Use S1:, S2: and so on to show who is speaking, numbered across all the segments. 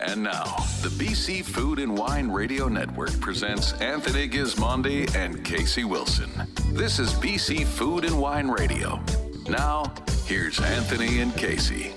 S1: And now, the BC Food and Wine Radio Network presents Anthony Gismondi and Casey Wilson. This is BC Food and Wine Radio. Now, here's Anthony and Casey.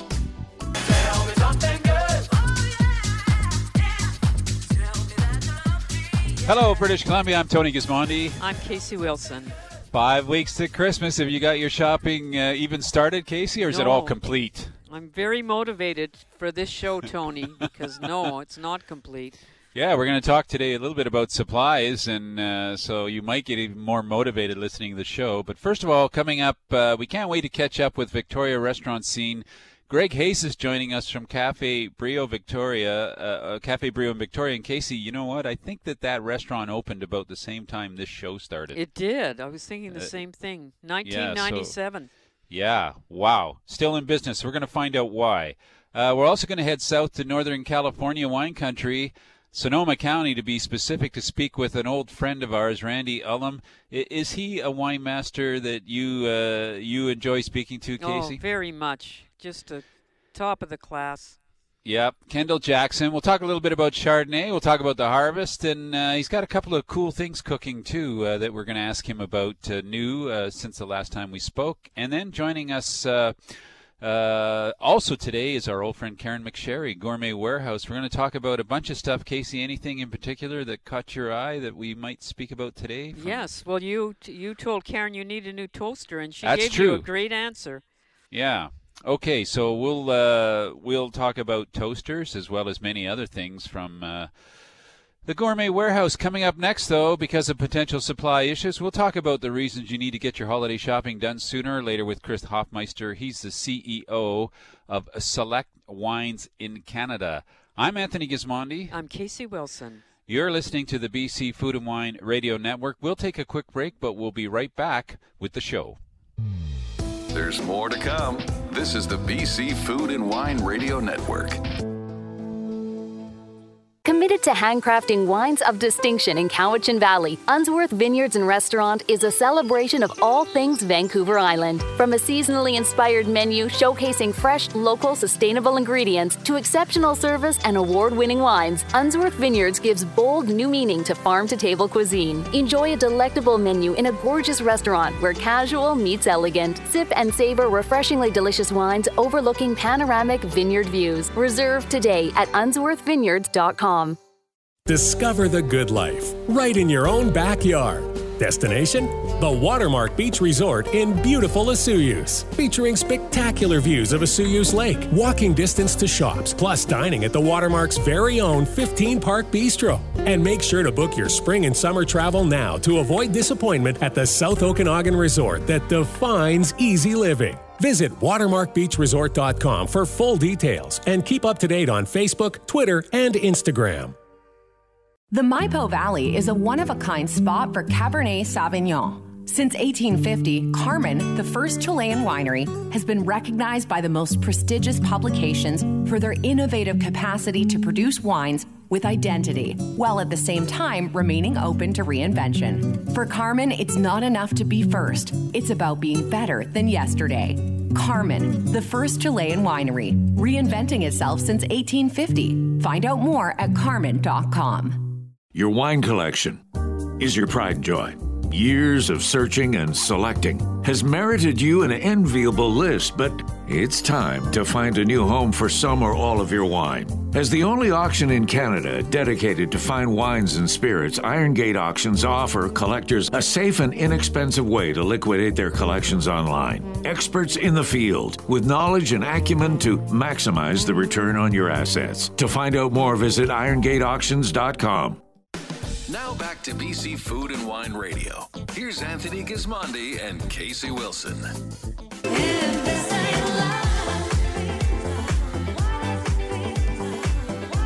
S2: Hello, British Columbia. I'm Tony Gismondi.
S3: I'm Casey Wilson.
S2: Five weeks to Christmas. Have you got your shopping uh, even started, Casey, or is it all complete?
S3: I'm very motivated for this show, Tony, because no, it's not complete.
S2: Yeah, we're going to talk today a little bit about supplies, and uh, so you might get even more motivated listening to the show. But first of all, coming up, uh, we can't wait to catch up with Victoria restaurant scene. Greg Hayes is joining us from Cafe Brio Victoria, uh, uh, Cafe Brio in Victoria. And Casey, you know what? I think that that restaurant opened about the same time this show started.
S3: It did. I was thinking the
S2: Uh,
S3: same thing. 1997.
S2: Yeah, wow. Still in business. We're going to find out why. Uh, we're also going to head south to Northern California wine country, Sonoma County to be specific, to speak with an old friend of ours, Randy Ullum. I- Is he a wine master that you uh, you enjoy speaking to, Casey?
S3: Oh, very much. Just a top of the class.
S2: Yep, Kendall Jackson. We'll talk a little bit about Chardonnay. We'll talk about the harvest, and uh, he's got a couple of cool things cooking too uh, that we're going to ask him about uh, new uh, since the last time we spoke. And then joining us uh, uh, also today is our old friend Caren McSherry, Gourmet Warehouse. We're going to talk about a bunch of stuff. Casey, anything in particular that caught your eye that we might speak about today? from-
S3: Yes. Well, you you told Caren you need a new toaster, and she
S2: That's
S3: gave you a great answer.
S2: Yeah. Okay, so we'll uh, we'll talk about toasters as well as many other things from uh, the gourmet warehouse. Coming up next, though, because of potential supply issues, we'll talk about the reasons you need to get your holiday shopping done sooner. or Later with Chris Hoffmeister, he's the CEO of Select Wines in Canada. I'm Anthony Gismondi.
S3: I'm Casey Wilson.
S2: You're listening to the BC Food and Wine Radio Network. We'll take a quick break, but we'll be right back with the show.
S1: There's more to come. This is the BC Food and Wine Radio Network.
S4: Committed to handcrafting wines of distinction in Cowichan Valley, Unsworth Vineyards and Restaurant is a celebration of all things Vancouver Island. From a seasonally inspired menu showcasing fresh, local, sustainable ingredients to exceptional service and award winning wines, Unsworth Vineyards gives bold new meaning to farm to table cuisine. Enjoy a delectable menu in a gorgeous restaurant where casual meets elegant. Sip and savor refreshingly delicious wines overlooking panoramic vineyard views. Reserve today at unsworthvineyards.com.
S5: Discover the good life right in your own backyard. Destination? The Watermark Beach Resort in beautiful Osoyoos, featuring spectacular views of Osoyoos Lake, walking distance to shops, plus dining at the Watermark's very own 15 Park Bistro. And make sure to book your spring and summer travel now to avoid disappointment at the South Okanagan Resort that defines easy living. Visit watermarkbeachresort.com for full details and keep up to date on Facebook, Twitter, and Instagram.
S6: The Maipo Valley is a one of a kind spot for Cabernet Sauvignon. Since 1850, Carmen, the first Chilean winery, has been recognized by the most prestigious publications for their innovative capacity to produce wines with identity, while at the same time remaining open to reinvention. For Carmen, it's not enough to be first, it's about being better than yesterday. Carmen, the first Chilean winery, reinventing itself since 1850. Find out more at carmen.com.
S7: Your wine collection is your pride and joy. Years of searching and selecting has merited you an enviable list, but it's time to find a new home for some or all of your wine. As the only auction in Canada dedicated to fine wines and spirits, Iron Gate Auctions offer collectors a safe and inexpensive way to liquidate their collections online. Experts in the field with knowledge and acumen to maximize the return on your assets. To find out more, visit irongateauctions.com.
S1: Now back to BC Food and Wine Radio. Here's Anthony Gismondi and Casey Wilson.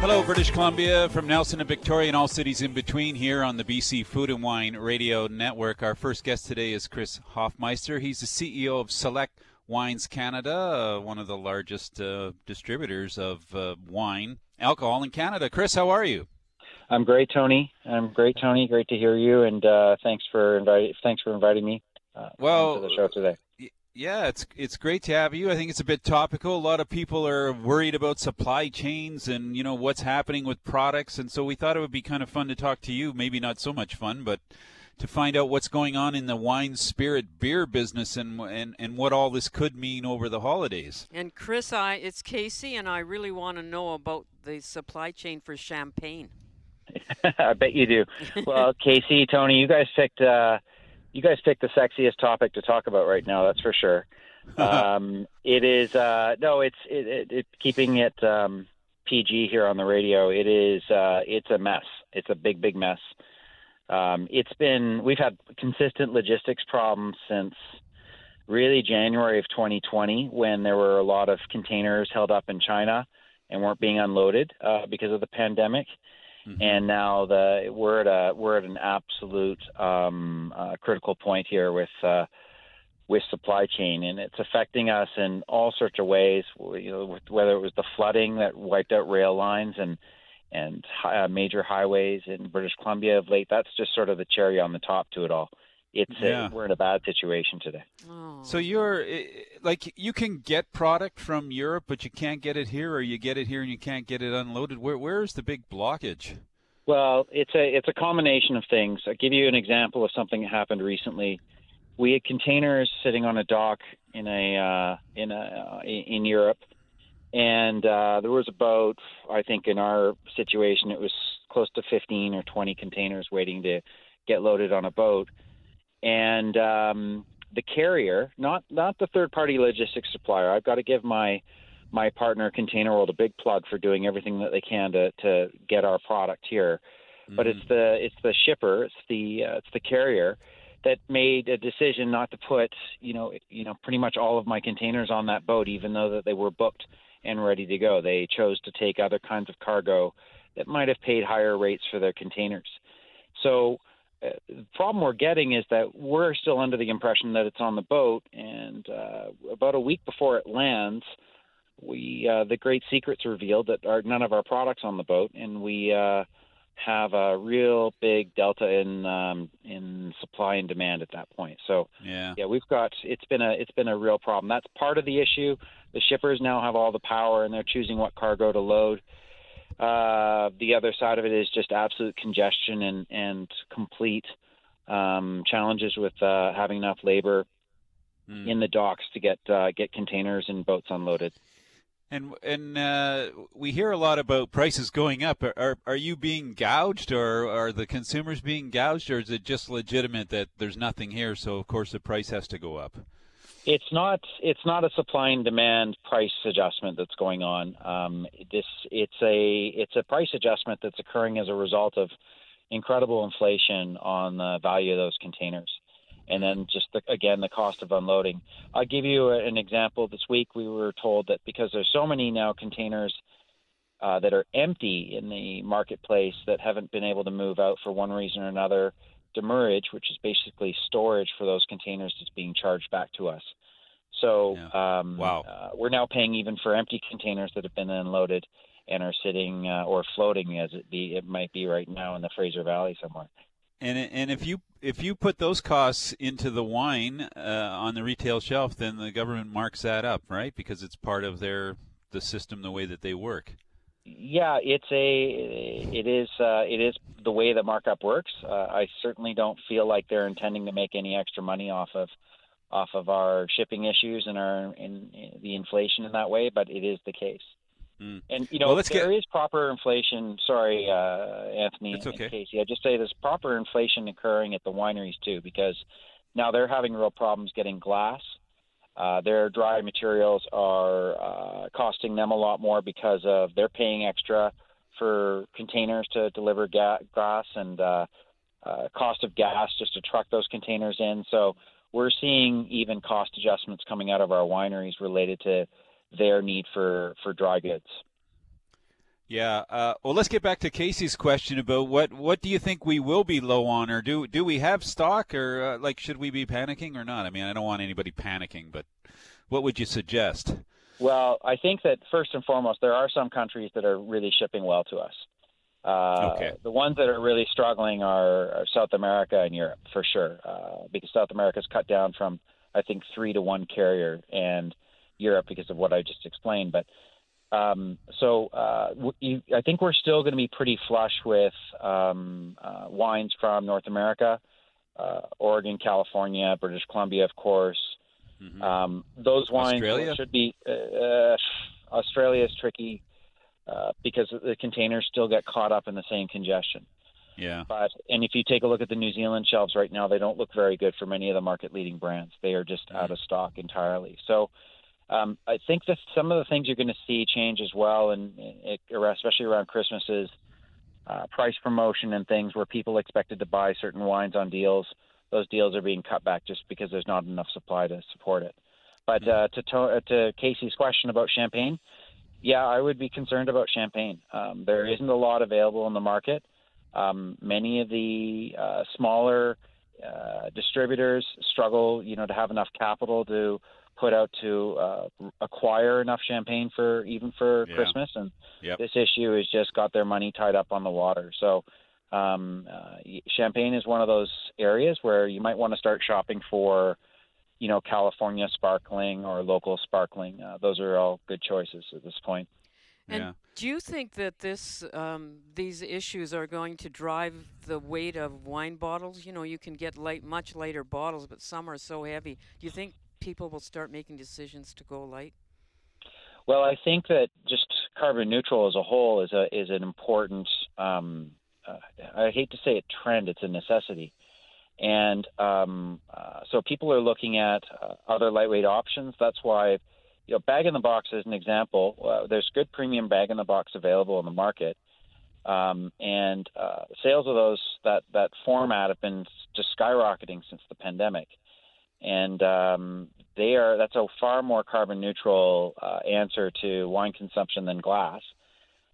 S2: Hello, British Columbia, from Nelson and Victoria and all cities in between here on the BC Food and Wine Radio Network. Our first guest today is Chris Hoffmeister. He's the CEO of Select Wines Canada, uh, one of the largest uh, distributors of uh, wine, alcohol in Canada. Chris, how are you?
S8: I'm great, Tony. I'm great, Tony. Great to hear you, and uh, thanks for inviting thanks for inviting me uh,
S2: Well,
S8: to the show today.
S2: Yeah, it's it's great to have you. I think it's a bit topical. A lot of people are worried about supply chains and you know what's happening with products, and so we thought it would be kind of fun to talk to you. Maybe not so much fun, but to find out what's going on in the wine, spirit, beer business, and and and what all this could mean over the holidays.
S3: And Chris, I it's Casey, and I really want to know about the supply chain for champagne.
S8: I bet you do. Well, Casey, Tony, you guys picked uh, you guys picked the sexiest topic to talk about right now. That's for sure. um, it is uh, no, it's it, it, it keeping it um, PG here on the radio. It is uh, it's a mess. It's a big, big mess. Um, it's been we've had consistent logistics problems since really January of 2020 when there were a lot of containers held up in China and weren't being unloaded uh, because of the pandemic. Mm-hmm. And now the we're at a we're at an absolute um, uh, critical point here with uh, with supply chain, and it's affecting us in all sorts of ways. You know, whether it was the flooding that wiped out rail lines and and uh, major highways in British Columbia of late. That's just sort of the cherry on the top to it all. It's yeah. we're in a bad situation today.
S2: Oh. So you're like you can get product from Europe, but you can't get it here, or you get it here and you can't get it unloaded. Where where is the big blockage?
S8: Well, it's a it's a combination of things. I'll give you an example of something that happened recently. We had containers sitting on a dock in a uh, in a uh, in Europe and uh, there was about I think in our situation it was close to 15 or 20 containers waiting to get loaded on a boat, and um, the carrier, not not the third party logistics supplier. I've got to give my my partner Container World a big plug for doing everything that they can to to get our product here. Mm-hmm. But it's mm-hmm. the it's the shipper, it's the uh, it's the carrier that made a decision not to put you know you know pretty much all of my containers on that boat, even though that they were booked and ready to go. They chose to take other kinds of cargo that might have paid higher rates for their containers. So the problem we're getting is that we're still under the impression that it's on the boat, and uh, about a week before it lands, we uh, the great secrets revealed that our, none of our products on the boat, and we uh, have a real big delta in um, in supply and demand at that point. So
S2: yeah,
S8: yeah, we've got it's been a it's been a real problem. That's part of the issue the shippers now have all the power and they're choosing what cargo to load. Uh, the other side of it is just absolute congestion and, and complete um, challenges with uh, having enough labor mm. in the docks to get uh, get containers and boats unloaded.
S2: And and uh, we hear a lot about prices going up. Are are you being gouged, or are the consumers being gouged, or is it just legitimate that there's nothing here, so of course the price has to go up?
S8: It's not. It's not a supply and demand price adjustment that's going on. Um, this. It's a. It's a price adjustment that's occurring as a result of incredible inflation on the value of those containers, and then just the, again the cost of unloading. I'll give you an example. This week we were told that because there's so many now containers uh, that are empty in the marketplace that haven't been able to move out for one reason or another demurrage, which is basically storage for those containers that's being charged back to us. So
S2: yeah.
S8: um,
S2: wow.
S8: uh, we're now paying even for empty containers that have been unloaded and are sitting uh, or floating as it be it might be right now in the Fraser Valley somewhere.
S2: And and if you if you put those costs into the wine uh, on the retail shelf, then the government marks that up, right? Because it's part of their the system, the way that they work.
S8: Yeah, it's a it is uh, it is the way that markup works. Uh, I certainly don't feel like they're intending to make any extra money off of off of our shipping issues and our in, in the inflation in that way, but it is the case.
S2: Mm.
S8: And you know,
S2: well,
S8: there
S2: get...
S8: is proper inflation. Sorry, uh, Anthony
S2: okay.
S8: and Casey. I just say there's proper inflation occurring at the wineries too, because now they're having real problems getting glass uh, their dry materials are uh, costing them a lot more because of they're paying extra for containers to deliver ga- gas and uh, uh, cost of gas just to truck those containers in. So we're seeing even cost adjustments coming out of our wineries related to their need for, for dry goods.
S2: Yeah. Uh, well, let's get back to Casey's question about what what do you think we will be low on, or do do we have stock, or uh, like should we be panicking or not? I mean, I don't want anybody panicking, but what would you suggest?
S8: Well, I think that first and foremost, there are some countries that are really shipping well to us. Uh,
S2: okay.
S8: The ones that are really struggling are, are South America and Europe for sure, uh, because South America's cut down from I think three to one carrier, and Europe because of what I just explained. But um, so uh, you, I think we're still going to be pretty flush with um, uh, wines from North America, uh, Oregon, California, British Columbia, of course. Mm-hmm. Um, those wines
S2: Australia?
S8: should be. Uh, Australia is tricky uh, because the containers still get caught up in the same congestion.
S2: Yeah.
S8: But and if you take a look at the New Zealand shelves right now, they don't look very good for many of the market leading brands. They are just mm-hmm. out of stock entirely. So um, I think that some of the things you're going to see change as well, and especially around Christmas, is uh, price promotion and things where people expected to buy certain wines on deals. Those deals are being cut back just because there's not enough supply to support it. But mm-hmm. uh, to, to, uh, to Casey's question about champagne, yeah, I would be concerned about champagne. Um, there isn't a lot available in the market. Um, many of the uh, smaller uh, distributors struggle, you know, to have enough capital to put out to uh, acquire enough champagne for even for
S2: yeah.
S8: Christmas, and
S2: yep.
S8: this issue has just got their money tied up on the water. So, um, uh, champagne is one of those areas where you might want to start shopping for, you know, California sparkling or local sparkling. Uh, those are all good choices at this point.
S3: And
S2: yeah.
S3: do you think that this um, these issues are going to drive the weight of wine bottles? You know, you can get light, much lighter bottles, but some are so heavy. Do you think people will start making decisions to go light?
S8: Well, I think that just carbon neutral as a whole is a is an important. Um, uh, I hate to say it trend; it's a necessity, and um, uh, so people are looking at uh, other lightweight options. That's why, you know, bag in the box is an example. Uh, there's good premium bag in the box available in the market, um, and uh, sales of those that that format have been just skyrocketing since the pandemic and um, they are that's a far more carbon neutral uh, answer to wine consumption than glass.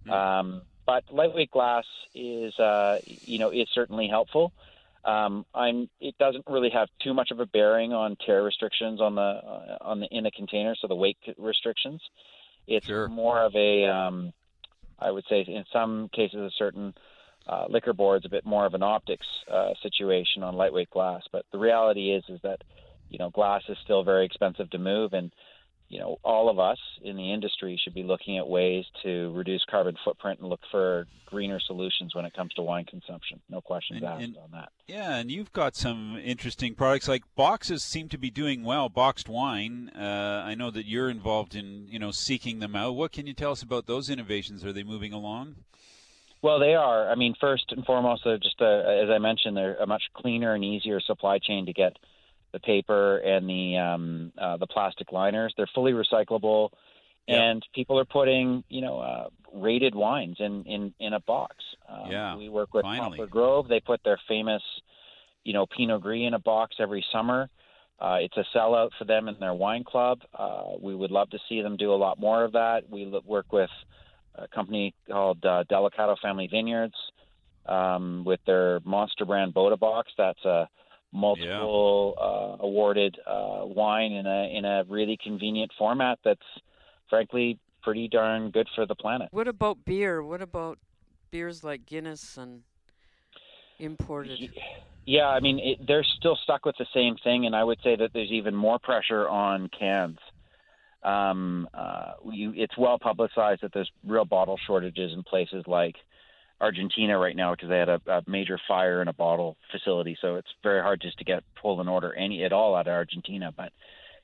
S8: Mm. Um, but lightweight glass is, uh, you know, it's certainly helpful. Um, I'm. It doesn't really have too much of a bearing on tare restrictions on the uh, on the in the container, so the weight restrictions. It's
S2: sure.
S8: more of a, um, I would say, in some cases, a certain uh, liquor boards, a bit more of an optics uh, situation on lightweight glass. But the reality is, is that you know, glass is still very expensive to move, and you know, all of us in the industry should be looking at ways to reduce carbon footprint and look for greener solutions when it comes to wine consumption. No questions
S2: and,
S8: asked
S2: and,
S8: on that.
S2: Yeah, and you've got some interesting products like boxes seem to be doing well. Boxed wine. Uh, I know that you're involved in you know seeking them out. What can you tell us about those innovations? Are they moving along?
S8: Well, they are. I mean, first and foremost, they're just a, as I mentioned, they're a much cleaner and easier supply chain to get the paper and the um, uh, the plastic liners. They're fully recyclable, yep. and people are putting you know uh, rated wines in in in a box.
S2: Um, yeah,
S8: we work with
S2: finally.
S8: Poplar Grove. They put their famous you know Pinot Gris in a box every summer. Uh, it's a sellout for them in their wine club. Uh, we would love to see them do a lot more of that. We work with a company called uh, Delicato Family Vineyards um, with their monster brand Bota Box. That's a multiple yeah. uh, awarded uh, wine in a in a really convenient format that's frankly pretty darn good for the planet.
S3: What about beer? What about beers like Guinness and imported?
S8: Yeah, I mean it, they're still stuck with the same thing, and I would say that there's even more pressure on cans. Um, uh, you, it's well publicized that there's real bottle shortages in places like Argentina right now because they had a, a major fire in a bottle facility. So it's very hard just to get pull an order any at all out of Argentina. But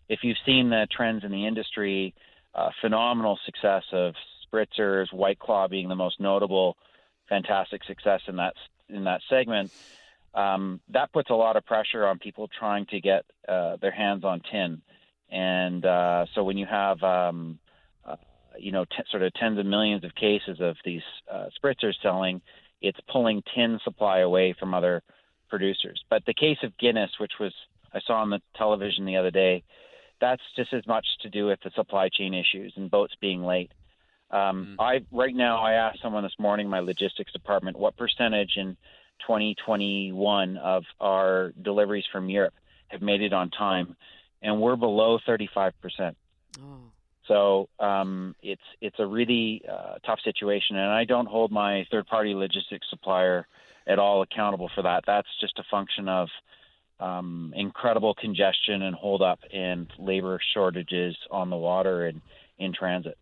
S8: if you've seen the trends in the industry, uh, phenomenal success of spritzers, White Claw being the most notable, fantastic success in that in that segment. Um, that puts a lot of pressure on people trying to get uh, their hands on tin. And uh, so when you have um, you know, t- sort of tens of millions of cases of these uh, spritzers selling, it's pulling tin supply away from other producers. But the case of Guinness, which was I saw on the television the other day, that's just as much to do with the supply chain issues and boats being late. Um, mm-hmm. I right now I asked someone this morning, my logistics department, what percentage in 2021 of our deliveries from Europe have made it on time, and we're below 35 percent. Oh. So um, it's it's a really uh, tough situation, and I don't hold my third-party logistics supplier at all accountable for that. That's just a function of um, incredible congestion and holdup and labor shortages on the water and in transit.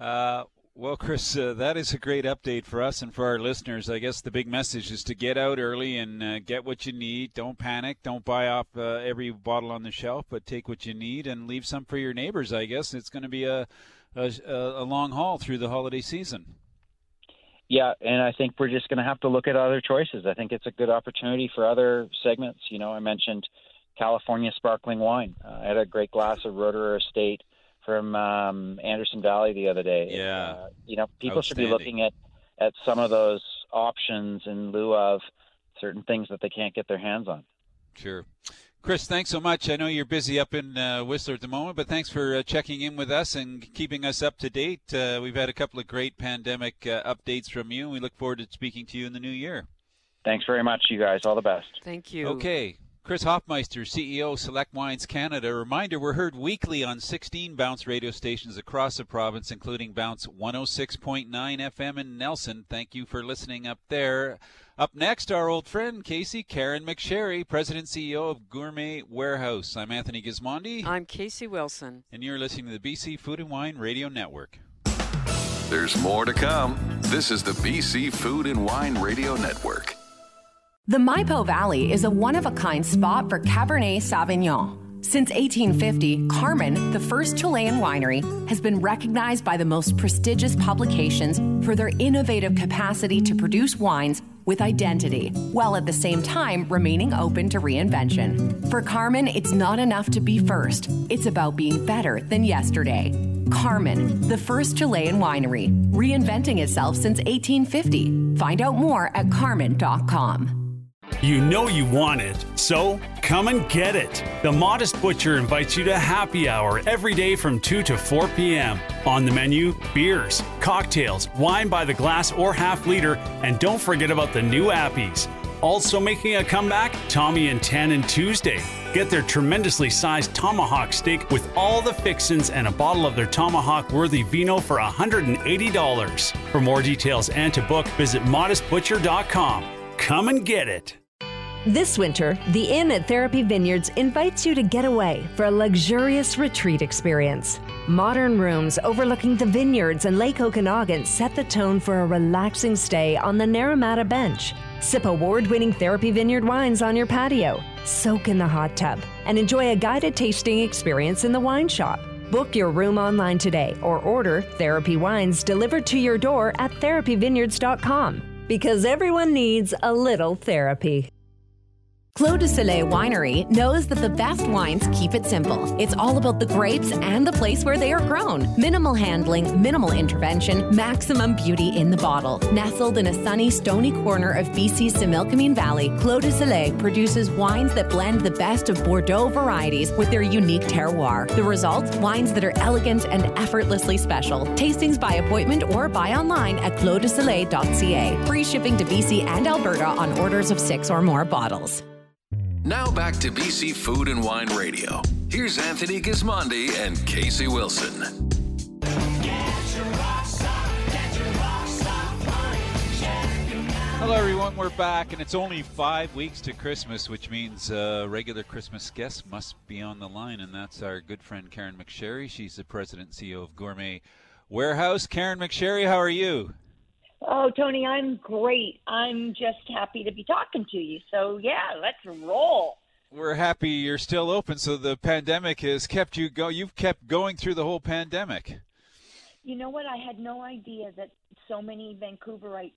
S2: Uh, well, Chris, uh, that is a great update for us and for our listeners. I guess the big message is to get out early and uh, get what you need. Don't panic. Don't buy off uh, every bottle on the shelf, but take what you need and leave some for your neighbors. I guess it's going to be a, a, a long haul through the holiday season.
S8: Yeah, and I think we're just going to have to look at other choices. I think it's a good opportunity for other segments. You know, I mentioned California sparkling wine. Uh, I had a great glass of Roederer Estate from um, Anderson Valley the other day.
S2: Yeah,
S8: uh, you know, people should be looking at at some of those options in lieu of certain things that they can't get their hands on.
S2: Sure. Chris, thanks so much. I know you're busy up in uh, Whistler at the moment, but thanks for uh, checking in with us and keeping us up to date. Uh, we've had a couple of great pandemic uh, updates from you, and we look forward to speaking to you in the new year.
S8: Thanks very much, you guys. All the best.
S3: Thank you.
S2: Okay. Chris Hoffmeister, CEO, Select Wines Canada. A reminder, we're heard weekly on 16 Bounce radio stations across the province, including Bounce 106.9 FM in Nelson. Thank you for listening up there. Up next, our old friend Casey Caren McSherry, President CEO of Gourmet Warehouse. I'm Anthony Gismondi.
S3: I'm Casey Wilson.
S2: And you're listening to the BC Food and Wine Radio Network.
S1: There's more to come. This is the BC Food and Wine Radio Network.
S6: The Maipo Valley is a one of a kind spot for Cabernet Sauvignon. Since 1850, Carmen, the first Chilean winery, has been recognized by the most prestigious publications for their innovative capacity to produce wines with identity, while at the same time remaining open to reinvention. For Carmen, it's not enough to be first, it's about being better than yesterday. Carmen, the first Chilean winery, reinventing itself since 1850. Find out more at carmen.com.
S9: You know you want it, so come and get it. The Modest Butcher invites you to happy hour every day from 2 to 4 p.m. On the menu, beers, cocktails, wine by the glass or half liter, and don't forget about the new appies. Also making a comeback, Tommy and Tannin Tuesday. Get their tremendously sized tomahawk steak with all the fixins and a bottle of their tomahawk worthy vino for $180. For more details and to book, visit modestbutcher.com. Come and get it.
S10: This winter, the Inn at Therapy Vineyards invites you to get away for a luxurious retreat experience. Modern rooms overlooking the vineyards and Lake Okanagan set the tone for a relaxing stay on the Naramata Bench. Sip award winning Therapy Vineyard wines on your patio, soak in the hot tub, and enjoy a guided tasting experience in the wine shop. Book your room online today or order Therapy Wines delivered to your door at therapyvineyards.com because everyone needs a little therapy.
S6: Clos du Soleil Winery knows that the best wines keep it simple. It's all about the grapes and the place where they are grown. Minimal handling, minimal intervention, maximum beauty in the bottle. Nestled in a sunny, stony corner of BC's Similkameen Valley, Clos du Soleil produces wines that blend the best of Bordeaux varieties with their unique terroir. The result? Wines that are elegant and effortlessly special. Tastings by appointment or buy online at closdusoleil.ca. Free shipping to BC and Alberta on orders of six or more bottles.
S1: Now back to BC Food and Wine Radio. Here's Anthony Gismondi and Casey Wilson.
S2: Hello, everyone. We're back, and it's only five weeks to Christmas, which means uh, regular Christmas guests must be on the line, and that's our good friend Caren McSherry. She's the president and CEO of Gourmet Warehouse. Caren McSherry, how are you?
S11: Oh, Tony, I'm great. I'm just happy to be talking to you. So, yeah, let's roll.
S2: We're happy you're still open. So the pandemic has kept you go. You've kept going through the whole pandemic.
S11: You know what? I had no idea that so many Vancouverites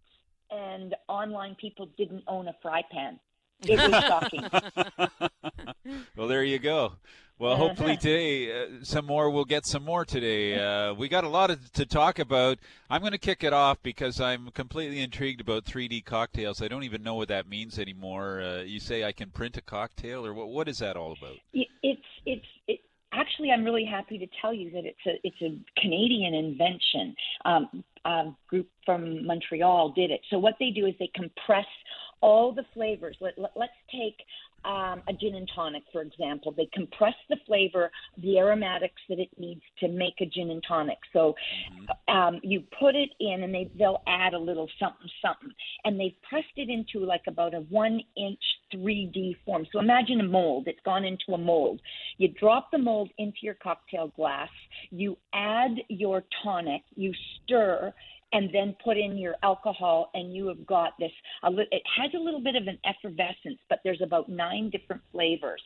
S11: and online people didn't own a fry pan. It was shocking.
S2: well, there you go. Well, hopefully today, uh, some more. We'll get some more today. Uh, we got a lot of, to talk about. I'm going to kick it off because I'm completely intrigued about 3D cocktails. I don't even know what that means anymore. Uh, you say I can print a cocktail, or what? What is that all about?
S11: It's it's it, actually I'm really happy to tell you that it's a it's a Canadian invention. Um, a group from Montreal did it. So what they do is they compress all the flavors. Let, let, let's take um, a gin and tonic, for example. They compress the flavor, the aromatics that it needs to make a gin and tonic. So um, you put it in, and they they'll add a little something something, and they've pressed it into like about a one inch 3D form. So imagine a mold. It's gone into a mold. You drop the mold into your cocktail glass. You add your tonic. You stir and then put in your alcohol and you have got this a li- it has a little bit of an effervescence but there's about nine different flavors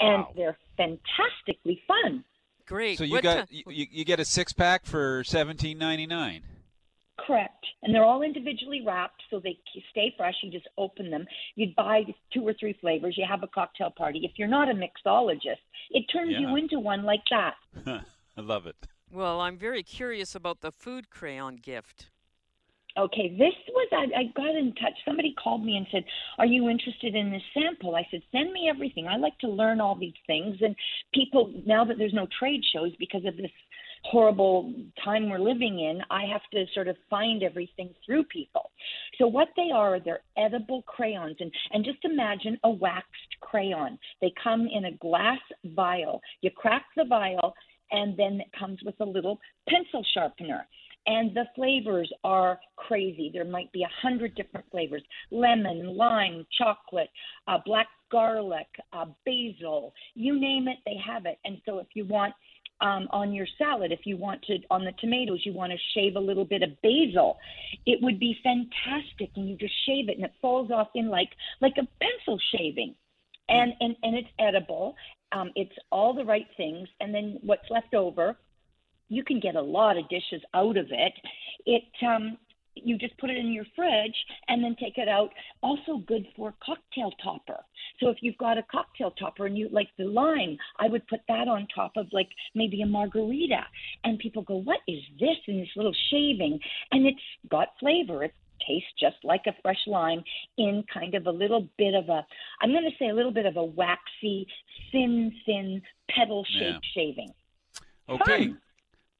S11: and
S2: Wow.
S11: they're fantastically fun
S3: Great.
S2: So you
S3: What
S2: got
S3: ti-
S2: you, you get a six pack for seventeen ninety nine.
S11: correct and they're all individually wrapped so they stay fresh you just open them you'd buy two or three flavors you have a cocktail party if you're not a mixologist it turns
S2: Yeah.
S11: you into one like that
S2: I love it.
S3: Well, I'm very curious about the food crayon gift.
S11: Okay, this was I, I got in touch. Somebody called me and said, "Are you interested in this sample?" I said, "Send me everything. I like to learn all these things." And people now that there's no trade shows because of this horrible time we're living in, I have to sort of find everything through people. So what they are, they're edible crayons, and and just imagine a waxed crayon. They come in a glass vial. You crack the vial, and then it comes with a little pencil sharpener and the flavors are crazy. There might be a hundred different flavors: lemon, lime, chocolate, uh, black garlic, uh, basil. You name it, they have it. And so, if you want um, on your salad, if you want to on the tomatoes, you want to shave a little bit of basil, it would be fantastic. And you just shave it, and it falls off in like like a pencil shaving and and and it's edible. Um, it's all the right things, and then what's left over, you can get a lot of dishes out of it. It um, you just put it in your fridge and then take it out. Also good for cocktail topper. So if you've got a cocktail topper and you like the lime, I would put that on top of like maybe a margarita. And people go, "What is this?" in this little shaving, and it's got flavor. It tastes just like a fresh lime in kind of a little bit of a I'm going to say a little bit of a waxy, thin, thin petal shaped shaving.
S2: Okay.
S11: Fun.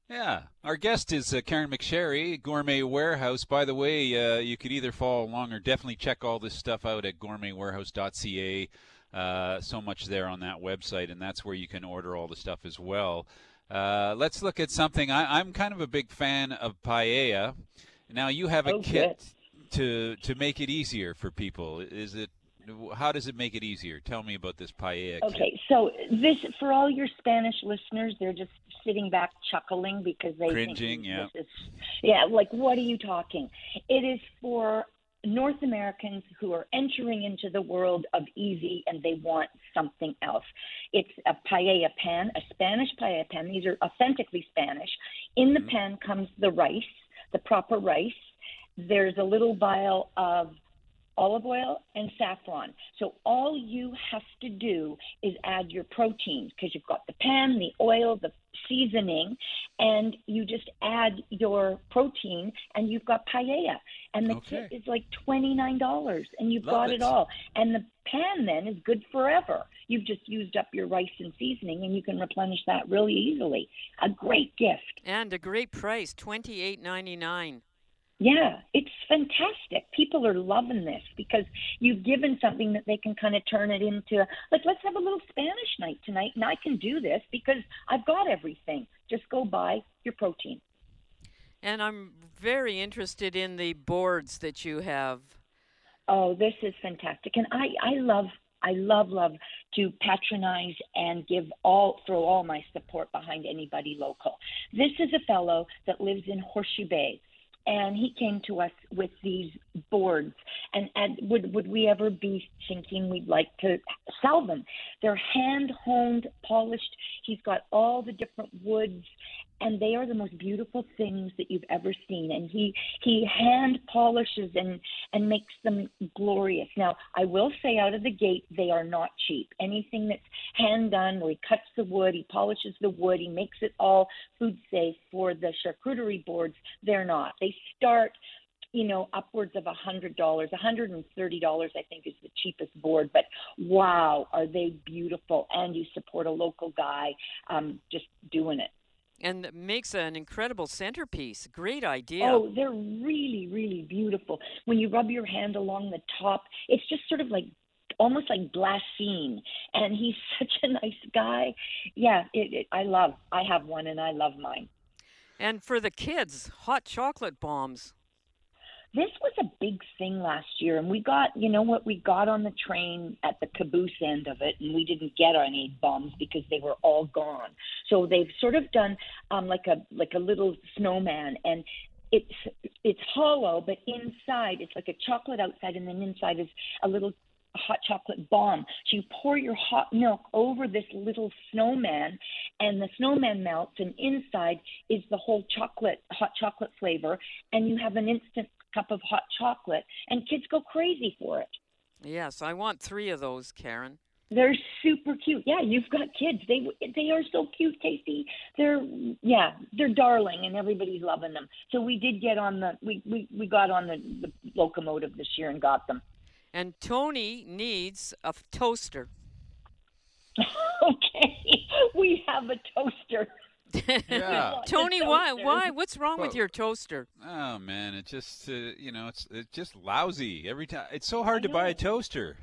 S2: Yeah, our guest is uh, Caren McSherry, Gourmet Warehouse. By the way, uh, you could either follow along or definitely check all this stuff out at gourmetwarehouse.ca. Uh, so much there on that website, and that's where you can order all the stuff as well. Uh, let's look at something. I, I'm kind of a big fan of paella. Now you have a
S11: Oh,
S2: kit to to make it easier for people. Is it? How does it make it easier? Tell me about this paella kit.
S11: Okay, so this for all your Spanish listeners, they're just sitting back chuckling because they
S2: Cringing,
S11: think
S2: yeah.
S11: is, yeah, like what are you talking? It is for North Americans who are entering into the world of easy and they want something else. It's a paella pan, a Spanish paella pan. These are authentically Spanish. In the mm-hmm. pan comes the rice, the proper rice. There's a little vial of olive oil and saffron. So all you have to do is add your protein because you've got the pan, the oil, the seasoning, and you just add your protein and you've got paella. And the
S2: Okay.
S11: kit is like $29 and you've
S2: Love
S11: got
S2: it.
S11: it all. And the pan then is good forever. You've just used up your rice and seasoning and you can replenish that really easily. A great gift.
S3: And a great price, twenty eight ninety nine.
S11: Yeah, it's fantastic. People are loving this because you've given something that they can kind of turn it into like let's have a little Spanish night tonight and I can do this because I've got everything. Just go buy your protein.
S3: And I'm very interested in the boards that you have.
S11: Oh, this is fantastic. And I I love I love love to patronize and give all throw all my support behind anybody local. This is a fellow that lives in Horseshoe Bay. And he came to us with these boards, and, and would would we ever be thinking we'd like to sell them? They're hand honed, polished. He's got all the different woods, and they are the most beautiful things that you've ever seen. And he he hand polishes and and makes them glorious. Now, I will say out of the gate, they are not cheap. Anything that's hand done, where he cuts the wood, he polishes the wood, he makes it all food safe for the charcuterie boards, they're not. They start you know, upwards of a hundred dollars, a hundred and thirty dollars, I think, is the cheapest board. But wow, are they beautiful? And you support a local guy, um, just doing it.
S3: And makes an incredible centerpiece. Great idea.
S11: Oh, they're really, really beautiful. When you rub your hand along the top, it's just sort of like almost like glassine. And he's such a nice guy. Yeah, it, it, I love. I have one, and I love mine.
S3: And for the kids, hot chocolate bombs.
S11: This was a big thing last year, and we got, you know what, we got on the train at the caboose end of it, and we didn't get any bums because they were all gone. So they've sort of done um, like a like a little snowman, and it's it's hollow, but inside it's like a chocolate outside, and then inside is a little hot chocolate bomb. So you pour your hot milk over this little snowman, and the snowman melts, and inside is the whole chocolate, hot chocolate flavor, and you have an instant cup of hot chocolate, and kids go crazy for it.
S3: Yes, I want three of those, Caren.
S11: They're super cute. Yeah, you've got kids. They they are so cute, Casey. They're yeah, they're darling, and everybody's loving them. So we did get on the we we, we got on the, the locomotive this year and got them.
S3: And Tony needs a toaster.
S11: okay, we have a toaster.
S2: Yeah.
S3: Tony, why? Why? What's wrong well, with your toaster?
S2: Oh man, it just uh, you know it's it's just lousy every time. It's so hard to buy a toaster.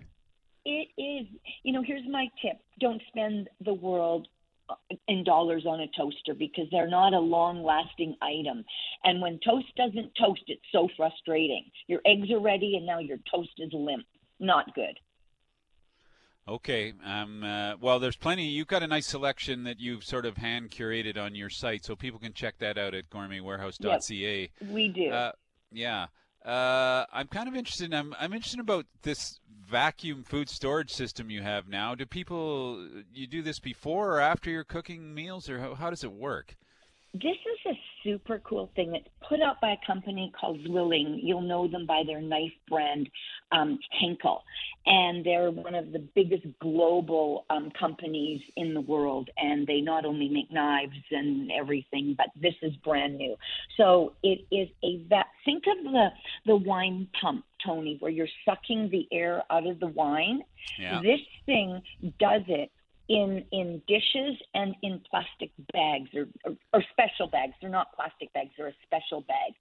S11: It is. You know, here's my tip: don't spend the world uh, in dollars on a toaster because they're not a long lasting item. And when toast doesn't toast, it's so frustrating. Your eggs are ready and now your toast is limp. Not good.
S2: Okay. Um, uh, well, there's plenty. You've got a nice selection that you've sort of hand curated on your site, so people can check that out at gourmetwarehouse.ca.
S11: Yep, we do.
S2: Uh, yeah. Uh, I'm kind of interested. In, I'm I'm interested about this vacuum food storage system you have now. Do people you do this before or after you're cooking meals, or how, how does it work?
S11: This is a super cool thing that's put out by a company called Zwilling. You'll know them by their knife brand, um, Henkel. And they're one of the biggest global um, companies in the world. And they not only make knives and everything, but this is brand new. So it is a vet. Think of the, the wine pump, Tony, where you're sucking the air out of the wine.
S2: Yeah.
S11: This thing does it in in dishes and in plastic bags or, or, or special bags. They're not plastic bags; they're a special bag.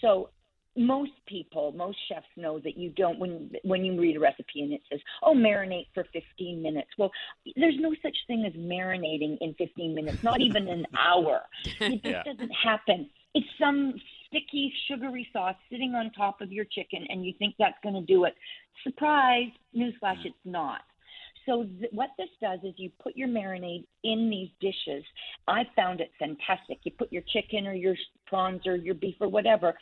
S11: So most people, most chefs know that you don't when when you read a recipe and it says, "Oh, marinate for 15 minutes." Well, there's no such thing as marinating in 15 minutes, not even an hour. It just yeah. doesn't happen. It's some sticky, sugary sauce sitting on top of your chicken, and you think that's going to do it. Surprise! Newsflash, mm. it's not. So th- what this does is you put your marinade in these dishes. I found it fantastic. You put your chicken or your prawns or your beef or whatever,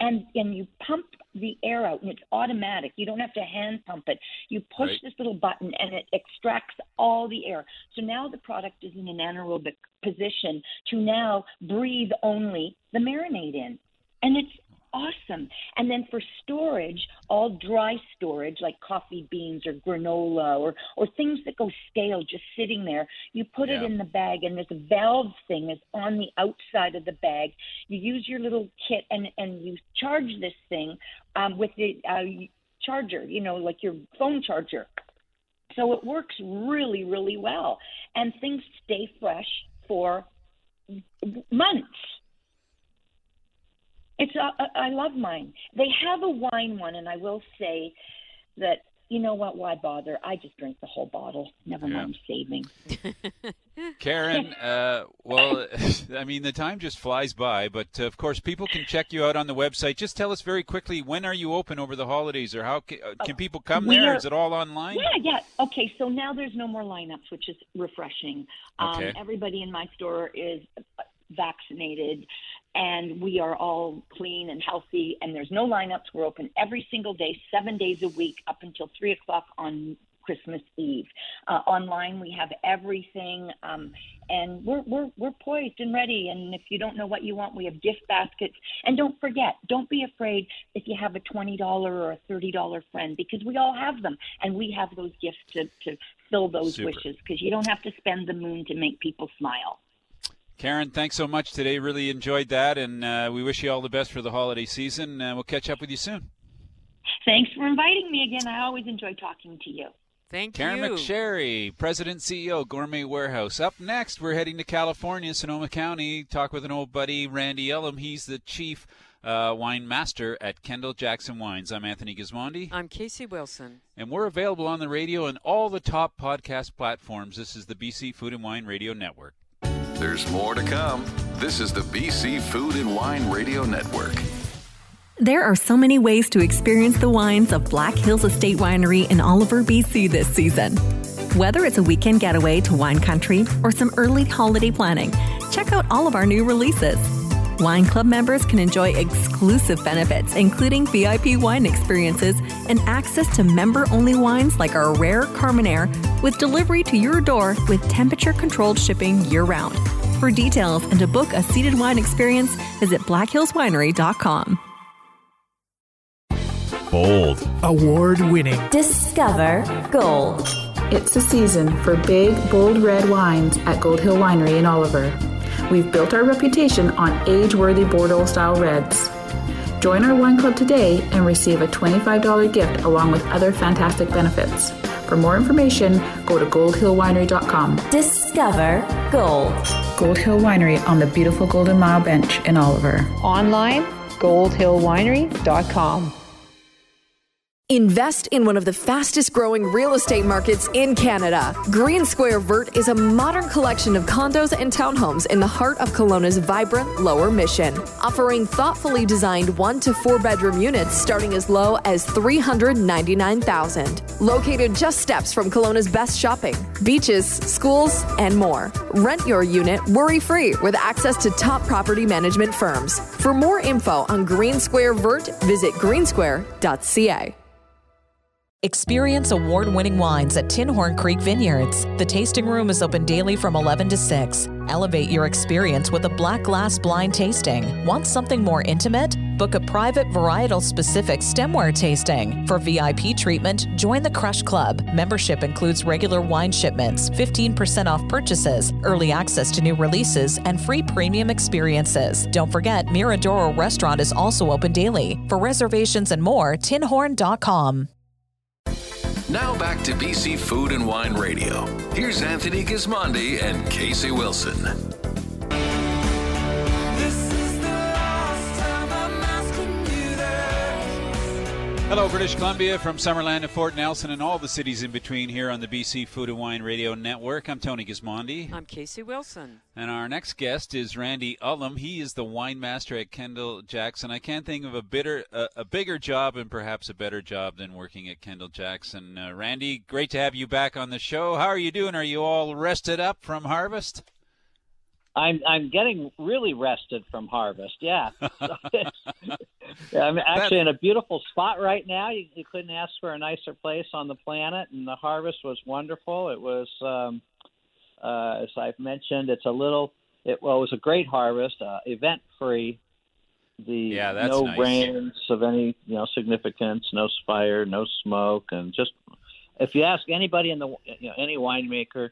S11: and and you pump the air out, and it's automatic. You don't have to hand pump it. You push right. this little button, and it extracts all the air. So now the product is in an anaerobic position to now breathe only the marinade in, and it's awesome. And then for storage, all dry storage like coffee beans or granola or or things that go stale just sitting there, you put yeah. it in the bag and this valve thing is on the outside of the bag. You use your little kit and and you charge this thing um, with the uh, charger, you know, like your phone charger. So it works really, really well, and things stay fresh for months. It's uh, uh, I love mine. They have a wine one, and I will say that you know what? Why bother? I just drink the whole bottle. Never yeah. mind saving.
S2: Caren, uh, well, I mean, the time just flies by, but uh, of course, people can check you out on the website. Just tell us very quickly when are you open over the holidays, or how can, uh, can people come we there? Are, is it all online?
S11: Yeah, yeah. Okay, so now there's no more lineups, which is refreshing. Um, okay. Everybody in my store is vaccinated and we are all clean and healthy and there's no lineups. We're open every single day seven days a week up until three o'clock on christmas eve. Uh, online we have everything um, and we're, we're we're poised and ready. And if you don't know what you want we have gift baskets. And don't forget don't be afraid if you have a $20 or a $30 friend because we all have them and we have those gifts to, to fill those Super. wishes because you don't have to spend the moon to make people smile
S2: Caren, thanks so much today. Really enjoyed that, and uh, we wish you all the best for the holiday season. Uh, we'll catch up with you soon.
S11: Thanks for inviting me again. I always enjoy talking to you.
S3: Thank
S2: Caren
S3: you.
S2: Caren McSherry, President CEO, Gourmet Warehouse. Up next, we're heading to California, Sonoma County. Talk with an old buddy, Randy Ullum. He's the chief uh, wine master at Kendall Jackson Wines. I'm Anthony Gismondi.
S3: I'm Casey Wilson.
S2: And we're available on the radio and all the top podcast platforms. This is the BC Food and Wine Radio Network.
S1: There's more to come. This is the BC Food and Wine Radio Network.
S6: There are so many ways to experience the wines of Black Hills Estate Winery in Oliver, BC this season. Whether it's a weekend getaway to wine country or some early holiday planning, check out all of our new releases. Wine Club members can enjoy exclusive benefits, including VIP wine experiences and access to member only wines like our rare Carmenere with delivery to your door with temperature controlled shipping year round. For details and to book a seated wine experience, visit blackhillswinery.com.
S5: Bold. Award winning.
S4: Discover Gold.
S12: It's the season for big, bold red wines at Gold Hill Winery in Oliver. We've built our reputation on age worthy Bordeaux style reds. Join our wine club today and receive a $25 gift along with other fantastic benefits. For more information, go to goldhillwinery.com.
S4: Discover Gold.
S12: Gold Hill Winery on the beautiful Golden Mile Bench in Oliver.
S13: Online, goldhillwinery.com.
S14: Invest in one of the fastest growing real estate markets in Canada. Green Square Vert is a modern collection of condos and townhomes in the heart of Kelowna's vibrant lower mission, offering thoughtfully designed one to four bedroom units starting as low as 399,000. Located just steps from Kelowna's best shopping, beaches, schools, and more. Rent your unit worry free with access to top property management firms. For more info on Green Square Vert, visit greensquare.ca.
S15: Experience award winning wines at Tinhorn Creek Vineyards. The tasting room is open daily from 11 to 6. Elevate your experience with a black glass blind tasting. Want something more intimate? Book a private varietal specific stemware tasting. For VIP treatment, join the Crush Club. Membership includes regular wine shipments, 15% off purchases, early access to new releases, and free premium experiences. Don't forget, Miradoro Restaurant is also open daily. For reservations and more, tinhorn.com.
S1: Now back to BC Food and Wine Radio. Here's Anthony Gismondi and Casey Wilson.
S2: Hello, British Columbia, from Summerland to Fort Nelson and all the cities in between here on the BC Food and Wine Radio Network. I'm Tony Gismondi.
S3: I'm Casey Wilson.
S2: And our next guest is Randy Ullum. He is the wine master at Kendall Jackson. I can't think of a bitter, uh, a bigger job and perhaps a better job than working at Kendall Jackson. Uh, Randy, great to have you back on the show. How are you doing? Are you all rested up from harvest?
S16: I'm I'm getting really rested from harvest. Yeah, yeah I'm actually in a beautiful spot right now. You, you couldn't ask for a nicer place on the planet, and the harvest was wonderful. It was, um, uh, as I've mentioned, it's a little. It well, it was a great harvest, uh, event free. The
S2: yeah, that's
S16: no
S2: nice.
S16: rains of any you know significance, no fire, no smoke, and just if you ask anybody in the you know any winemaker,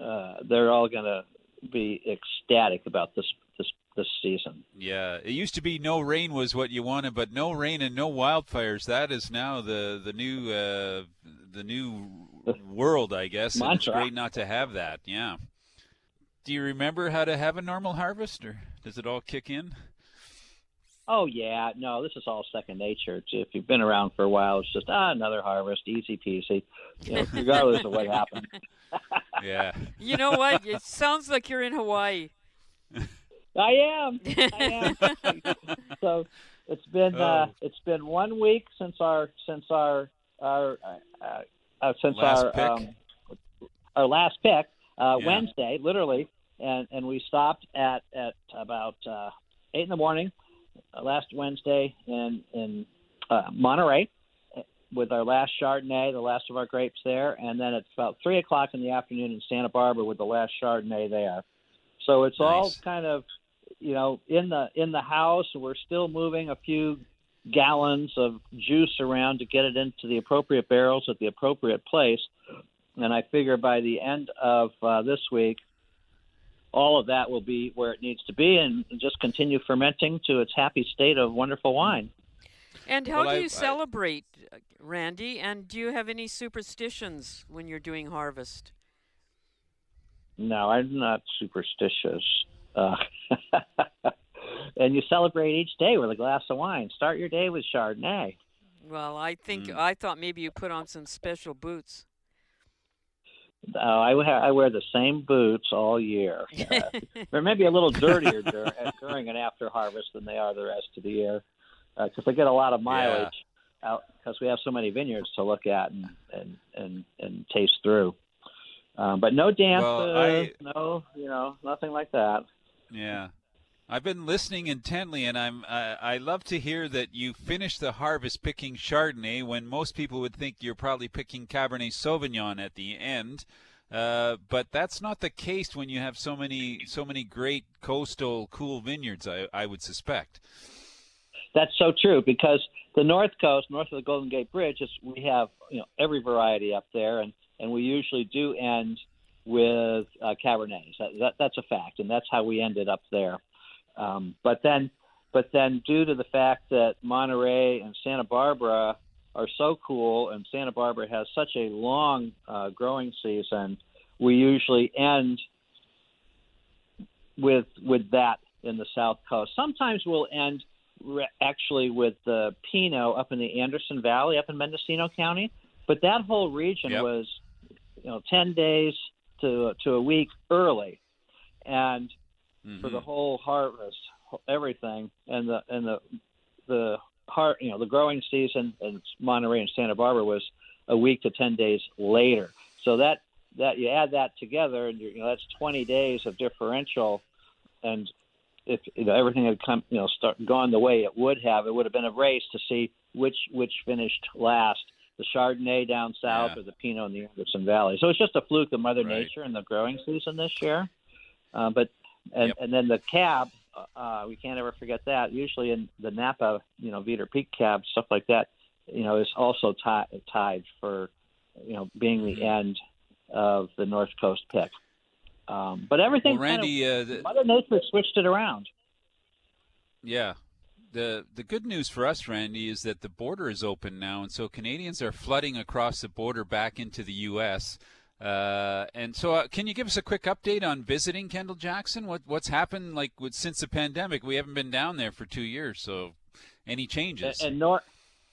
S16: uh, they're all gonna be ecstatic about this this this season.
S2: Yeah, it used to be no rain was what you wanted, but no rain and no wildfires. That is now the the new uh, the new world, I guess. And it's great not to have that. Yeah. Do you remember how to have a normal harvest, or does it all kick in?
S16: Oh yeah, no, this is all second nature. If you've been around for a while, it's just ah another harvest, easy peasy, you know, regardless of what happened.
S2: yeah.
S3: You know what? It sounds like you're in Hawaii.
S16: I am. I am. so it's been
S2: Oh.
S16: uh, it's been one week since our since our our uh, uh, since
S2: Last
S16: our
S2: pick.
S16: um, our last pick uh,
S2: Yeah.
S16: Wednesday, literally, and and we stopped at at about uh, eight in the morning uh, last Wednesday in in uh, Monterey uh, with our last Chardonnay, the last of our grapes there, and then it's about three o'clock in the afternoon in Santa Barbara with the last Chardonnay there. So it's all kind of, you know, in the in the house. We're still moving a few gallons of juice around to get it into the appropriate barrels at the appropriate place. And I figure by the end of uh, this week, all of that will be where it needs to be, and just continue fermenting to its happy state of wonderful wine.
S3: And how
S2: Well,
S3: do
S2: I-
S3: you celebrate, uh, Randy? And do you have any superstitions when you're doing harvest?
S16: No, I'm not superstitious. Uh, and you celebrate each day with a glass of wine. Start your day with Chardonnay.
S3: Well, I think
S2: Mm.
S3: I thought maybe you put on some special boots.
S16: Uh, I, wear, I wear the same boots all year. Uh, they're maybe a little dirtier dur- during and after harvest than they are the rest of the year. Because they get a lot of mileage yeah. out because we have so many vineyards to look at and and and, and taste through. Um, but no dances, well, I, no, you know, nothing like that.
S2: Yeah. I've been listening intently, and I'm I, I love to hear that you finished the harvest picking Chardonnay when most people would think you're probably picking Cabernet Sauvignon at the end. Uh, but that's not the case when you have so many so many great coastal cool vineyards. I, I would suspect.
S16: That's so true because the North Coast, north of the Golden Gate Bridge, is we have you know every variety up there, and and we usually do end with uh, Cabernets. That, that, that's a fact, and that's how we ended up there. Um, but then, but then, due to the fact that Monterey and Santa Barbara are so cool, and Santa Barbara has such a long uh, growing season, we usually end with with that in the South Coast. Sometimes we'll end re- actually with the Pinot up in the Anderson Valley, up in Mendocino County. But that whole region yep. was, you know, ten days to to a week early, and mm-hmm. for the whole harvest, everything, and the and the the heart, you know, the growing season in Monterey and Santa Barbara was a week to ten days later. So that that you add that together, and you know that's 20 days of differential, and if you know everything had come, you know, start gone the way it would have, it would have been a race to see which which finished last, the Chardonnay down south yeah. or the Pinot in the Anderson Valley. So it's just a fluke of Mother right. Nature and the growing season this year. Uh, but and, yep. and then the cab, uh, we can't ever forget that. Usually in the Napa, you know, Veeder Peak cab, stuff like that, you know, is also tied tied for, you know, being the mm-hmm. end of the North Coast pick. Um, but everything,
S2: well, Randy,
S16: kind
S2: of, uh, the,
S16: Mother Nature switched it around.
S2: Yeah, the the good news for us, Randy, is that the border is open now, and so Canadians are flooding across the border back into the U.S. Uh, and so, uh, can you give us a quick update on visiting Kendall Jackson? What what's happened like with, since the pandemic? We haven't been down there for two years, so any changes?
S16: And, and nor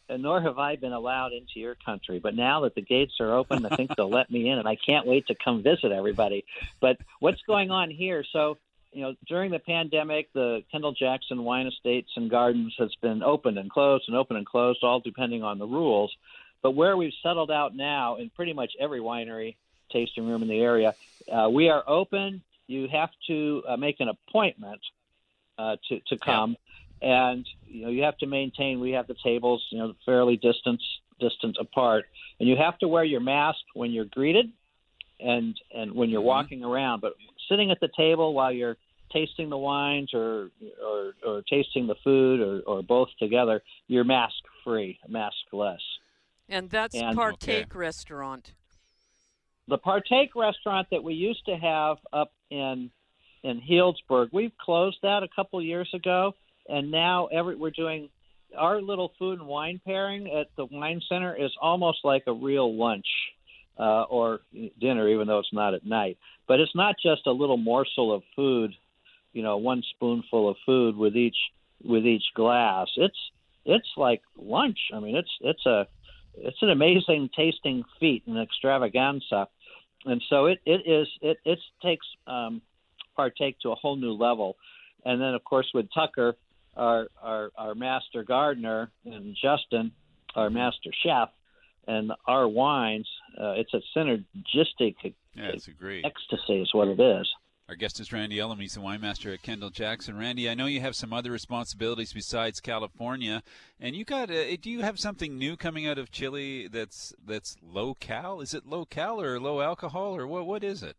S16: and nor have I been allowed into your country. But now that the gates are open, I think they'll let me in, and I can't wait to come visit everybody. But what's going on here? So you know, during the pandemic, the Kendall Jackson Wine Estates and Gardens has been open and closed and open and closed, all depending on the rules. But where we've settled out now, in pretty much every winery tasting room in the area, uh, we are open. You have to uh, make an appointment uh, to to come, yeah. And you know you have to maintain. We have the tables, you know, fairly distance distance apart, and you have to wear your mask when you're greeted, and and when you're mm-hmm. walking around. But sitting at the table while you're tasting the wines or or, or tasting the food or, or both together, you're mask free, maskless.
S3: And that's and, Partake okay. Restaurant.
S16: The Partake Restaurant that we used to have up in in Healdsburg, we've closed that a couple years ago, and now every we're doing our little food and wine pairing at the wine center is almost like a real lunch uh, or dinner, even though it's not at night. But it's not just a little morsel of food you know one spoonful of food with each with each glass. It's it's like lunch. I mean, it's it's a it's an amazing tasting feat, an extravaganza, and so it it is it it takes um, partake to a whole new level. And then of course with Tucker, our our our master gardener, and Justin, our master chef, and our wines, uh, it's a synergistic
S2: yeah, it's a great
S16: ecstasy is what it is.
S2: Our guest is Randy Ullum. He's the wine master at Kendall Jackson. Randy, I know you have some other responsibilities besides California, and you got. A, do you have something new coming out of Chile that's that's low cal? Is it low cal or low alcohol or what? What is it?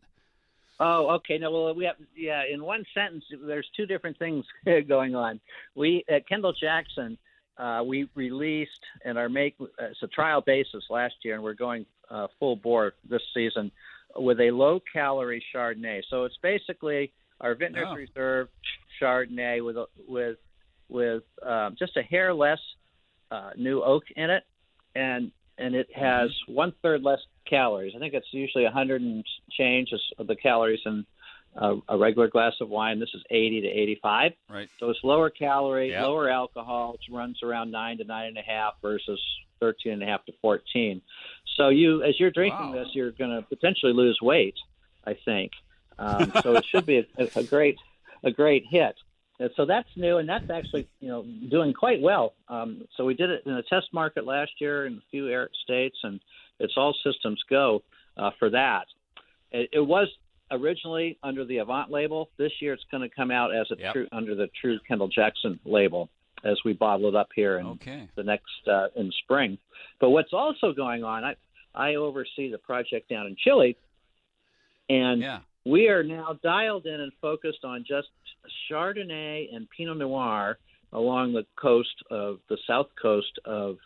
S16: Oh, okay. No, well, we have yeah. In one sentence, there's two different things going on. We at Kendall Jackson, uh, we released and our make it's a trial basis last year, and we're going uh, full bore this season with a low calorie Chardonnay. So it's basically our Vintners oh. Reserve Chardonnay with a, with with um, just a hair less uh, new oak in it, and and it has mm-hmm. one third less calories. I think it's usually 100 and change of the calories in uh, a regular glass of wine. This is 80 to 85.
S2: Right.
S16: So it's lower calorie, yep. lower alcohol. It runs around nine to nine and a half versus 13 and a half to 14. So you, as you're drinking wow. this, you're going to potentially lose weight. I think. Um, so it should be a, a, great, a great hit. And so that's new, and that's actually you know doing quite well. Um, so we did it in a test market last year in a few states, and it's all systems go uh, for that. It, it, was originally under the Avant label. This year, it's going to come out as a
S2: yep.
S16: true under the True Kendall Jackson label as we bottle it up here in
S2: okay.
S16: the next uh, in spring. But what's also going on, I I oversee the project down in Chile, and
S2: yeah.
S16: We are now dialed in and focused on just Chardonnay and Pinot Noir along the coast of the south coast of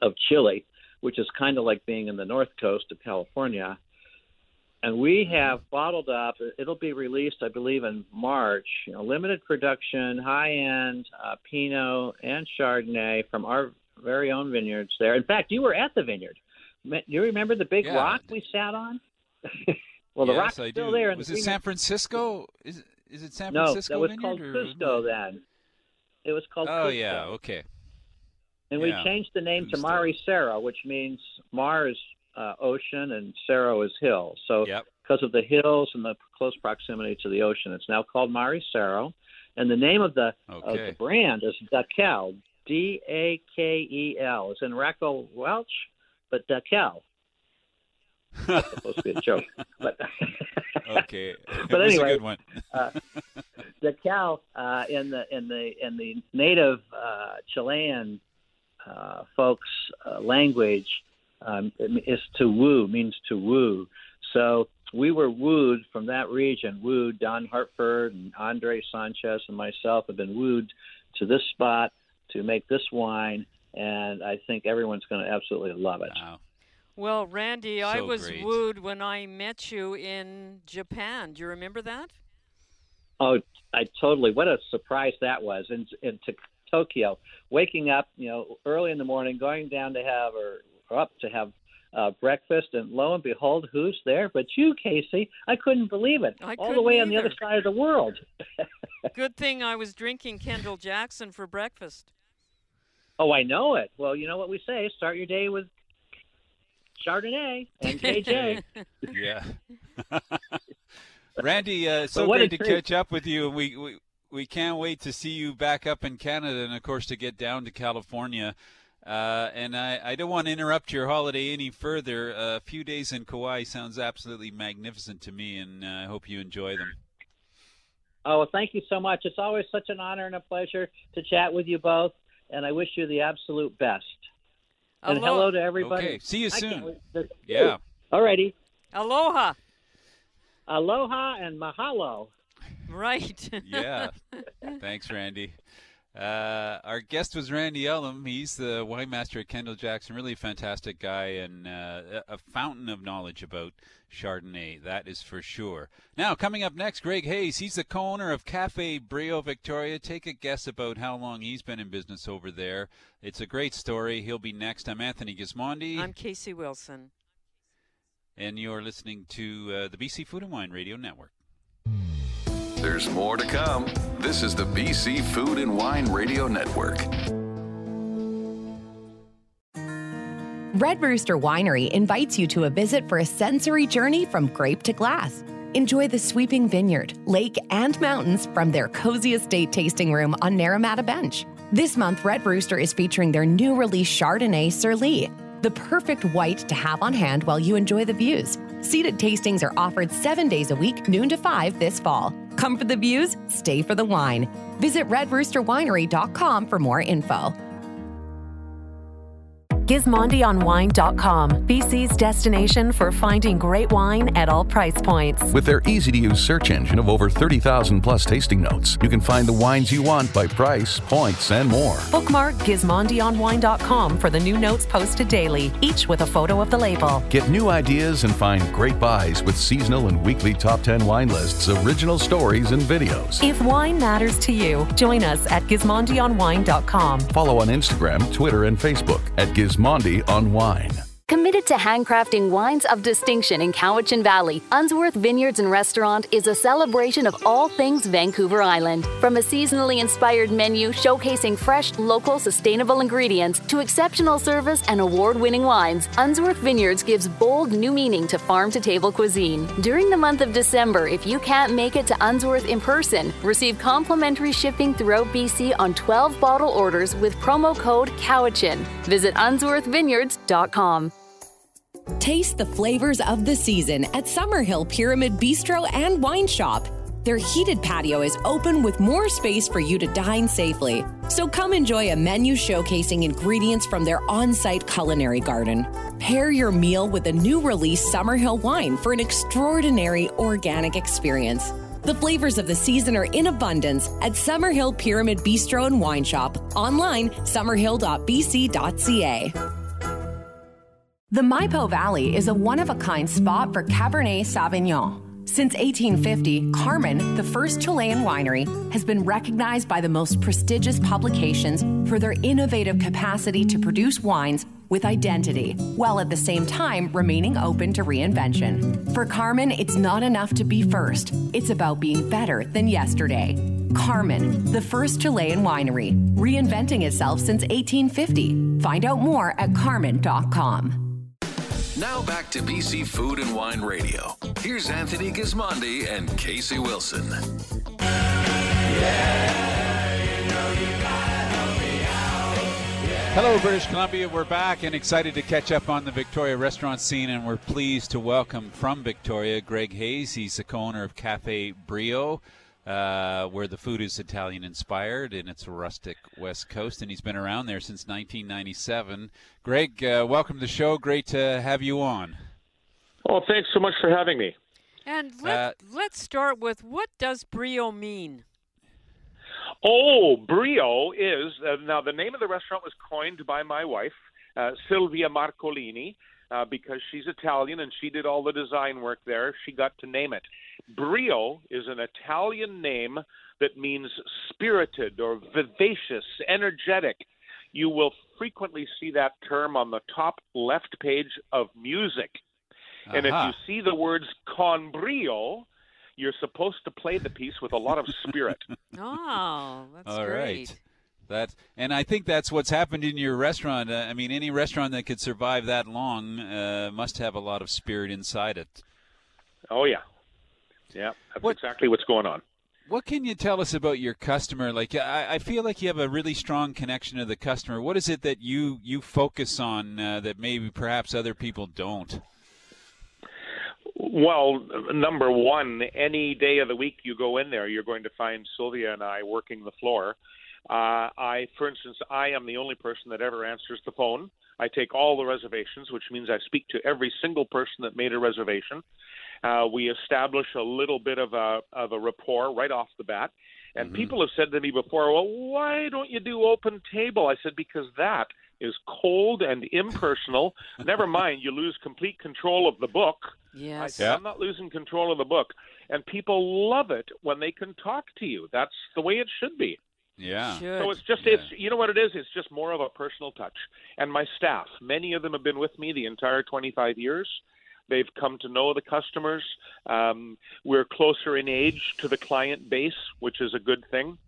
S16: of Chile, which is kind of like being in the north coast of California. And we have bottled up. It'll be released, I believe, in March. You know, limited production, high-end uh, Pinot and Chardonnay from our very own vineyards there. In fact, you were at the vineyard. You remember the big
S2: yeah.
S16: rock we sat on? well, the
S2: yes,
S16: rock's
S2: I
S16: still
S2: do.
S16: there.
S2: Was it San Francisco? Is is it San Francisco?
S16: no, that was
S2: vineyard,
S16: called
S2: or...
S16: Cusco then. It was called.
S2: Oh
S16: Cusco.
S2: yeah, okay.
S16: And
S2: yeah.
S16: we changed the name to Mari Cerro, which means Mars uh, ocean and Cerro is hill. So
S2: yep.
S16: because of the hills and the close proximity to the ocean, it's now called Mari Cerro. And the name of the,
S2: okay.
S16: of the brand is Dakel, D A K E L. It's in Raquel Welch, but Dakel. That's supposed to be a joke, but
S2: okay.
S16: but anyway,
S2: a good one.
S16: uh, the cow uh, in the in the in the native uh, Chilean uh, folks' uh, language um, is to woo means to woo. So we were wooed from that region. Wooed Don Hartford and Andre Sanchez and myself have been wooed to this spot to make this wine, and I think everyone's going to absolutely love it.
S2: Wow.
S3: Well, Randy,
S2: so
S3: I was
S2: great.
S3: wooed when I met you in Japan. Do you remember that?
S16: Oh, I totally. What a surprise that was in, in to Tokyo. Waking up, you know, early in the morning, going down to have or, or up to have uh, breakfast, and lo and behold, who's there? But you, Casey. I couldn't believe it.
S3: I
S16: All the way on the other side of the world.
S3: Good thing I was drinking Kendall Jackson for breakfast.
S16: oh, I know it. Well, you know what we say: start your day with Chardonnay and KJ.
S2: yeah. Randy, uh, so great to catch up with you. We, we we can't wait to see you back up in Canada, and of course to get down to California. Uh, and I, I don't want to interrupt your holiday any further. Uh, a few days in Kauai sounds absolutely magnificent to me, and uh, I hope you enjoy them.
S16: Oh, well, thank you so much. It's always such an honor and a pleasure to chat with you both, and I wish you the absolute best. And hello to everybody.
S2: Okay, see you soon. Yeah.
S16: All righty.
S3: Aloha.
S16: Aloha and mahalo.
S3: Right.
S2: yeah. Thanks, Randy. Uh, our guest was Randy Ullum. He's the wine master at Kendall Jackson. Really fantastic guy and uh, a fountain of knowledge about Chardonnay. That is for sure. Now, coming up next, Greg Hayes. He's the co-owner of Cafe Brio Victoria. Take a guess about how long he's been in business over there. It's a great story. He'll be next. I'm Anthony Gismondi,
S3: I'm Casey Wilson.
S2: and you're listening to uh, the BC Food and Wine Radio Network.
S1: There's more to come. This is the BC Food and Wine Radio Network.
S6: Red Rooster Winery invites you to a visit for a sensory journey from grape to glass. Enjoy the sweeping vineyard, lake, and mountains from their cozy estate tasting room on Naramata Bench. This month, Red Rooster is featuring their new release Chardonnay Sur Lie, the perfect white to have on hand while you enjoy the views. Seated tastings are offered seven days a week, noon to five this fall. Come for the views, stay for the wine. Visit redroosterwinery.com for more info.
S17: GismondiOnWine.com, BC's destination for finding great wine at all price points.
S1: With their easy to use search engine of over 30,000 plus tasting notes, you can find the wines you want by price, points, and more.
S17: Bookmark GismondiOnWine.com for the new notes posted daily, each with a photo of the label.
S1: Get new ideas and find great buys with seasonal and weekly top 10 wine lists, original stories, and videos.
S17: If wine matters to you, join us at GismondiOnWine.com.
S1: Follow on Instagram, Twitter, and Facebook at Gismondi on Wine.
S4: Committed to handcrafting wines of distinction in Cowichan Valley, Unsworth Vineyards and Restaurant is a celebration of all things Vancouver Island. From a seasonally inspired menu showcasing fresh, local, sustainable ingredients to exceptional service and award winning wines, Unsworth Vineyards gives bold new meaning to farm to table cuisine. During the month of December, if you can't make it to Unsworth in person, receive complimentary shipping throughout BC on 12 bottle orders with promo code COWICHAN. Visit unsworthvineyards.com.
S18: Taste the flavors of the season at Summerhill Pyramid Bistro and Wine Shop. Their heated patio is open with more space for you to dine safely. So come enjoy a menu showcasing ingredients from their on site culinary garden. Pair your meal with a new release Summerhill wine for an extraordinary organic experience. The flavors of the season are in abundance at Summerhill Pyramid Bistro and Wine Shop. Online, summerhill.bc.ca.
S6: The Maipo Valley is a one of a kind spot for Cabernet Sauvignon. Since 1850, Carmen, the first Chilean winery, has been recognized by the most prestigious publications for their innovative capacity to produce wines with identity, while at the same time remaining open to reinvention. For Carmen, it's not enough to be first, it's about being better than yesterday. Carmen, the first Chilean winery, reinventing itself since 1850. Find out more at carmen.com.
S1: Now back to BC Food and Wine Radio. Here's Anthony Gismondi and Casey Wilson.
S2: Hello, British Columbia. We're back and excited to catch up on the Victoria restaurant scene, and we're pleased to welcome from Victoria Greg Hayes. He's the co-owner of Cafe Brio, uh, where the food is Italian inspired and it's a rustic West Coast, and he's been around there since 1997. Greg, uh, welcome to the show. Great to have you on.
S19: Oh, thanks so much for having me.
S3: And let, let's start with what does brio mean?
S19: Oh, Brio is uh, now the name of the restaurant was coined by my wife, uh, Silvia Marcolini, uh, because she's Italian and she did all the design work there. She got to name it. Brio is an Italian name that means spirited or vivacious, energetic. You will frequently see that term on the top left page of music. And if you see the words con brio, you're supposed to play the piece with a lot of spirit.
S3: Oh, that's
S2: All
S3: great.
S2: right. That and I think that's what's happened in your restaurant. Uh, I mean, any restaurant that could survive that long uh, must have a lot of spirit inside it.
S19: Oh yeah, yeah, that's exactly what's going on.
S2: What can you tell us about your customer? Like, I, I feel like you have a really strong connection to the customer. What is it that you you focus on uh, that maybe perhaps other people don't?
S19: Well, number one, any day of the week you go in there, you're going to find Sylvia and I working the floor. Uh, I, for instance, I am the only person that ever answers the phone. I take all the reservations, which means I speak to every single person that made a reservation. Uh, we establish a little bit of a of a rapport right off the bat. And people have said to me before, "Well, why don't you do open table?" I said because that is cold and impersonal. Never mind, you lose complete control of the book. I
S3: Yes.
S19: said, I'm not losing control of the book. And people love it when they can talk to you. That's the way it should be.
S2: Yeah.
S19: So it's just it's you know what it is? It's just more of a personal touch. And my staff, many of them have been with me the entire 25 years. They've come to know the customers. Um, we're closer in age to the client base, which is a good thing.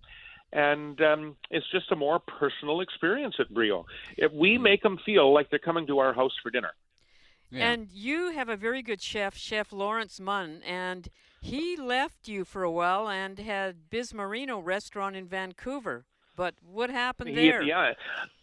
S19: And um, it's just a more personal experience at Brio. If we make them feel like they're coming to our house for dinner.
S3: And you have a very good chef, Chef Lawrence Munn, and he left you for a while and had Bismarino restaurant in Vancouver. But what happened
S19: He-
S3: there?
S19: yeah.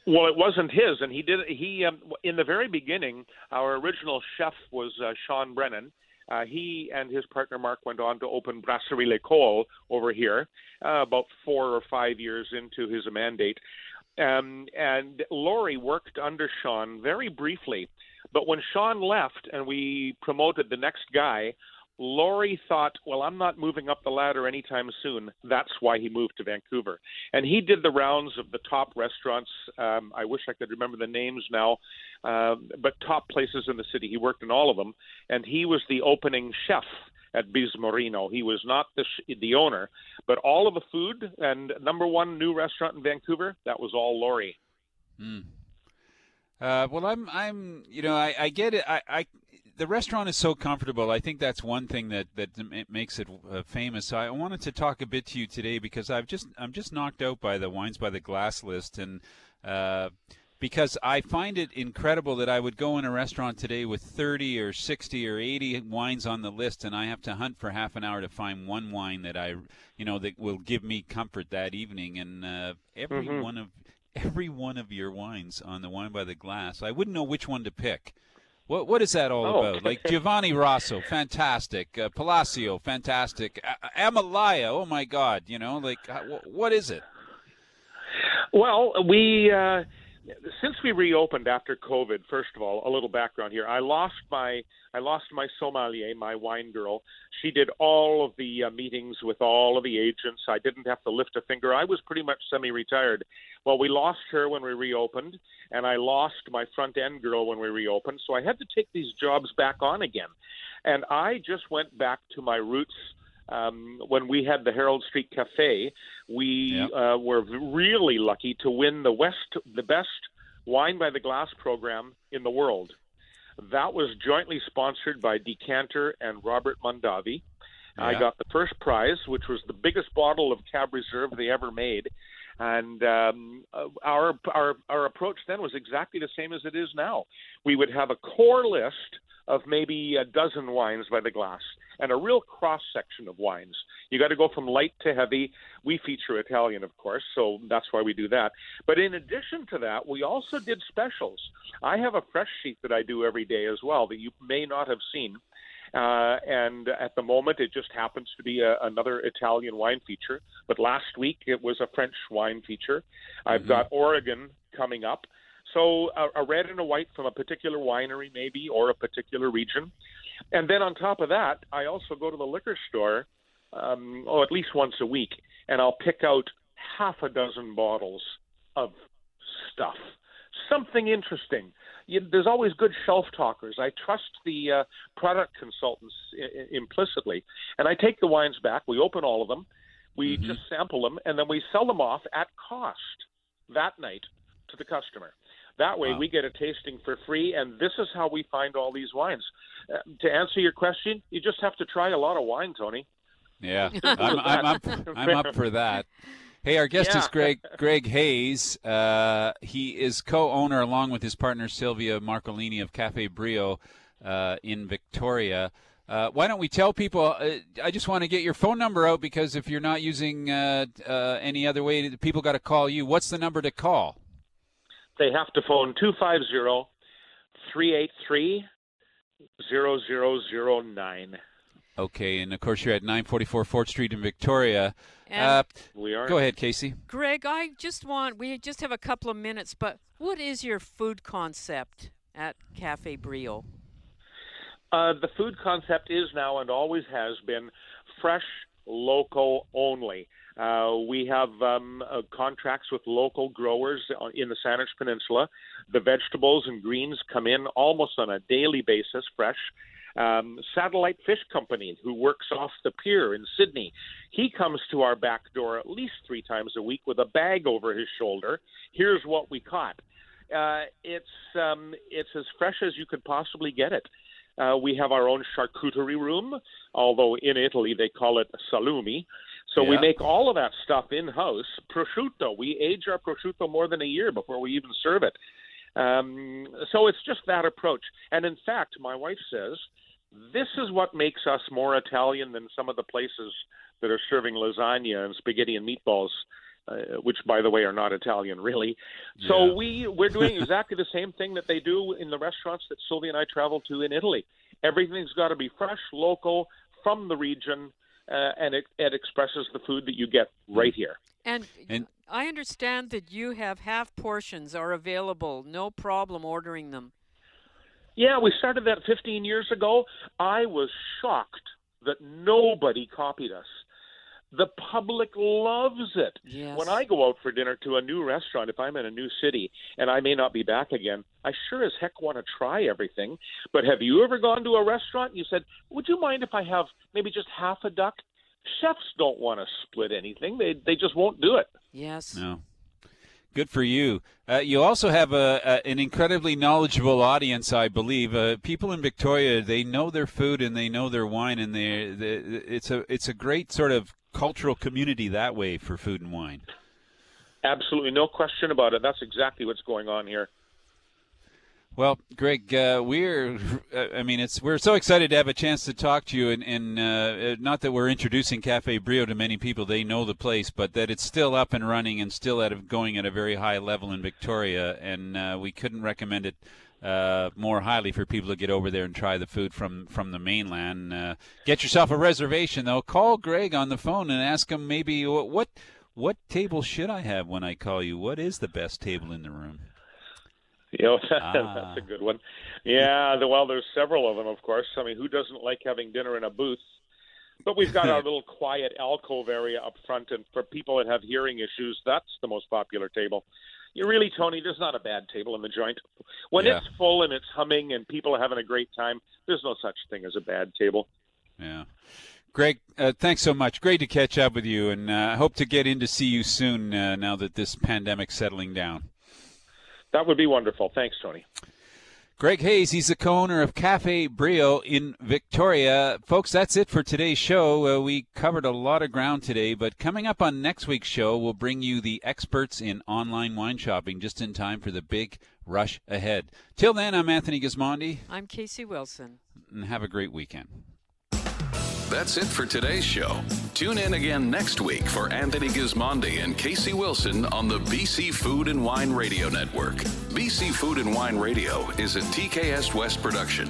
S19: Well, it wasn't his, and he did. He um, in the very beginning, our original chef was uh, Sean Brennan. Uh, he and his partner Mark went on to open Brasserie L'École over here uh, about four or five years into his mandate. Um, and Laurie worked under Sean very briefly. But when Sean left and we promoted the next guy, Laurie thought, well, I'm not moving up the ladder anytime soon. That's why he moved to Vancouver. And he did the rounds of the top restaurants. Um, I wish I could remember the names now, uh, but top places in the city. He worked in all of them. And he was the opening chef at Bismarino. He was not the, sh- the owner, but all of the food and number one new restaurant in Vancouver, that was all Laurie.
S2: Hmm. Uh, well, I'm, I'm, you know, I, I get it. I, I, the restaurant is so comfortable. I think that's one thing that that makes it uh, famous. So I wanted to talk a bit to you today because I've just, I'm just knocked out by the wines by the glass list, and uh, because I find it incredible that I would go in a restaurant today with 30 or 60 or 80 wines on the list, and I have to hunt for half an hour to find one wine that I, you know, that will give me comfort that evening. And uh, every
S19: Mhm.
S2: one of every one of your wines on the wine by the glass, I wouldn't know which one to pick. What what is that all
S19: Oh.
S2: about? Like Giovanni Rosso, fantastic. Uh, Palacio, fantastic. A- Amalaya, oh my God, you know, like what is it?
S19: Well, we uh, since we reopened after COVID. First of all, a little background here. I lost my I lost my sommelier, my wine girl. She did all of the uh, meetings with all of the agents. I didn't have to lift a finger. I was pretty much semi-retired. Well, we lost her when we reopened, and I lost my front end girl when we reopened. So I had to take these jobs back on again, and I just went back to my roots um, when we had the Herald Street Cafe, we uh, were really lucky to win the West, the best wine by the glass program in the world. That was jointly sponsored by Decanter and Robert Mondavi. I got the first prize, which was the biggest bottle of Cab Reserve they ever made. And um, uh, our our our approach then was exactly the same as it is now. We would have a core list of maybe a dozen wines by the glass and a real cross section of wines. You got to go from light to heavy. We feature Italian, of course, so that's why we do that. But in addition to that, we also did specials. I have a fresh sheet that I do every day as well that you may not have seen. Uh, and at the moment, it just happens to be a, another Italian wine feature. But last week, it was a French wine feature. I've mm-hmm. got Oregon coming up. So a, a red and a white from a particular winery, maybe, or a particular region. And then on top of that, I also go to the liquor store, um, oh, at least once a week, and I'll pick out half a dozen bottles of stuff, something interesting. You, there's always good shelf talkers. I trust the uh, product consultants I- I- implicitly, and I take the wines back. We open all of them, we just sample them, and then we sell them off at cost that night to the customer. That way, we get a tasting for free, and this is how we find all these wines. Uh, to answer your question, you just have to try a lot of wine, Tony.
S2: Yeah, I'm, I'm up. I'm up for that. Hey, our guest is Greg Greg Hayes. Uh, he is co-owner, along with his partner Sylvia Marcolini of Cafe Brio uh, in Victoria. Uh, why don't we tell people? Uh, I just want to get your phone number out because if you're not using uh, uh, any other way, people got to call you. What's the number to call?
S19: They have to phone 250 383 0009.
S2: Okay, and of course you're at 944 Fort Street in Victoria. Uh,
S19: We are.
S2: Go ahead, Casey.
S3: Greg, I just want, we just have a couple of minutes, but what is your food concept at Cafe Brio?
S19: Uh, the food concept is now and always has been fresh, local only. Uh, we have um, uh, contracts with local growers in the Saanich Peninsula. The vegetables and greens come in almost on a daily basis, fresh. Um, Satellite Fish Company, who works off the pier in Sidney, he comes to our back door at least three times a week with a bag over his shoulder. Here's what we caught. Uh, it's um, it's as fresh as you could possibly get it. Uh, we have our own charcuterie room, although in Italy they call it salumi. So we make all of that stuff in house. Prosciutto, we age our prosciutto more than a year before we even serve it. Um, so it's just that approach. And in fact, my wife says this is what makes us more Italian than some of the places that are serving lasagna and spaghetti and meatballs. Uh, which, by the way, are not Italian, really. So
S2: Yeah.
S19: we we're doing exactly the same thing that they do in the restaurants that Sylvia and I travel to in Italy. Everything's got to be fresh, local, from the region, uh, and it, it expresses the food that you get right here.
S3: And,
S2: And-
S3: I understand that you have half portions are available, no problem ordering them.
S19: Yeah, we started that 15 years ago. I was shocked that nobody copied us. The public loves it.
S3: Yes.
S19: When I go out for dinner to a new restaurant, if I'm in a new city and I may not be back again, I sure as heck want to try everything. But have you ever gone to a restaurant and you said, Would you mind if I have maybe just half a duck? Chefs don't want to split anything. They they just won't do it.
S3: Yes.
S2: No. Good for you. Uh, you also have a, a, an incredibly knowledgeable audience, I believe. Uh, people in Victoria, they know their food and they know their wine, and they, they it's a it's a great sort of cultural community that way for food and wine.
S19: Absolutely, no question about it. That's exactly what's going on here.
S2: Well, Greg, uh, we're, uh, I mean, it's we're so excited to have a chance to talk to you, and, and uh, not that we're introducing Cafe Brio to many people, they know the place, but that it's still up and running and still at a, going at a very high level in Victoria, and uh, we couldn't recommend it uh, more highly for people to get over there and try the food from from the mainland. Uh, get yourself a reservation though. Call Greg on the phone and ask him maybe what, what what table should I have when I call you? What is the best table in the room?
S19: You know, ah. that's a good one. Yeah, the, well, there's several of them, of course. I mean, who doesn't like having dinner in a booth? But we've got our little quiet alcove area up front, and for people that have hearing issues, that's the most popular table. You really, Tony, there's not a bad table in the joint. When yeah. it's full and it's humming and people are having a great time, there's no such thing as a bad table.
S2: Yeah. Greg, uh, thanks so much. Great to catch up with you, and I uh, hope to get in to see you soon uh, now that this pandemic's settling down.
S19: That would be wonderful. Thanks, Tony.
S2: Greg Hayes, he's the co-owner of Cafe Brio in Victoria. Folks, that's it for today's show. Uh, we covered a lot of ground today, but coming up on next week's show, we'll bring you the experts in online wine shopping just in time for the big rush ahead. Till then, I'm Anthony Gismondi.
S3: I'm Casey Wilson.
S2: And have a great weekend.
S1: That's it for today's show. Tune in again next week for Anthony Gismondi and Casey Wilson on the BC Food and Wine Radio Network. BC Food and Wine Radio is a TKS West production.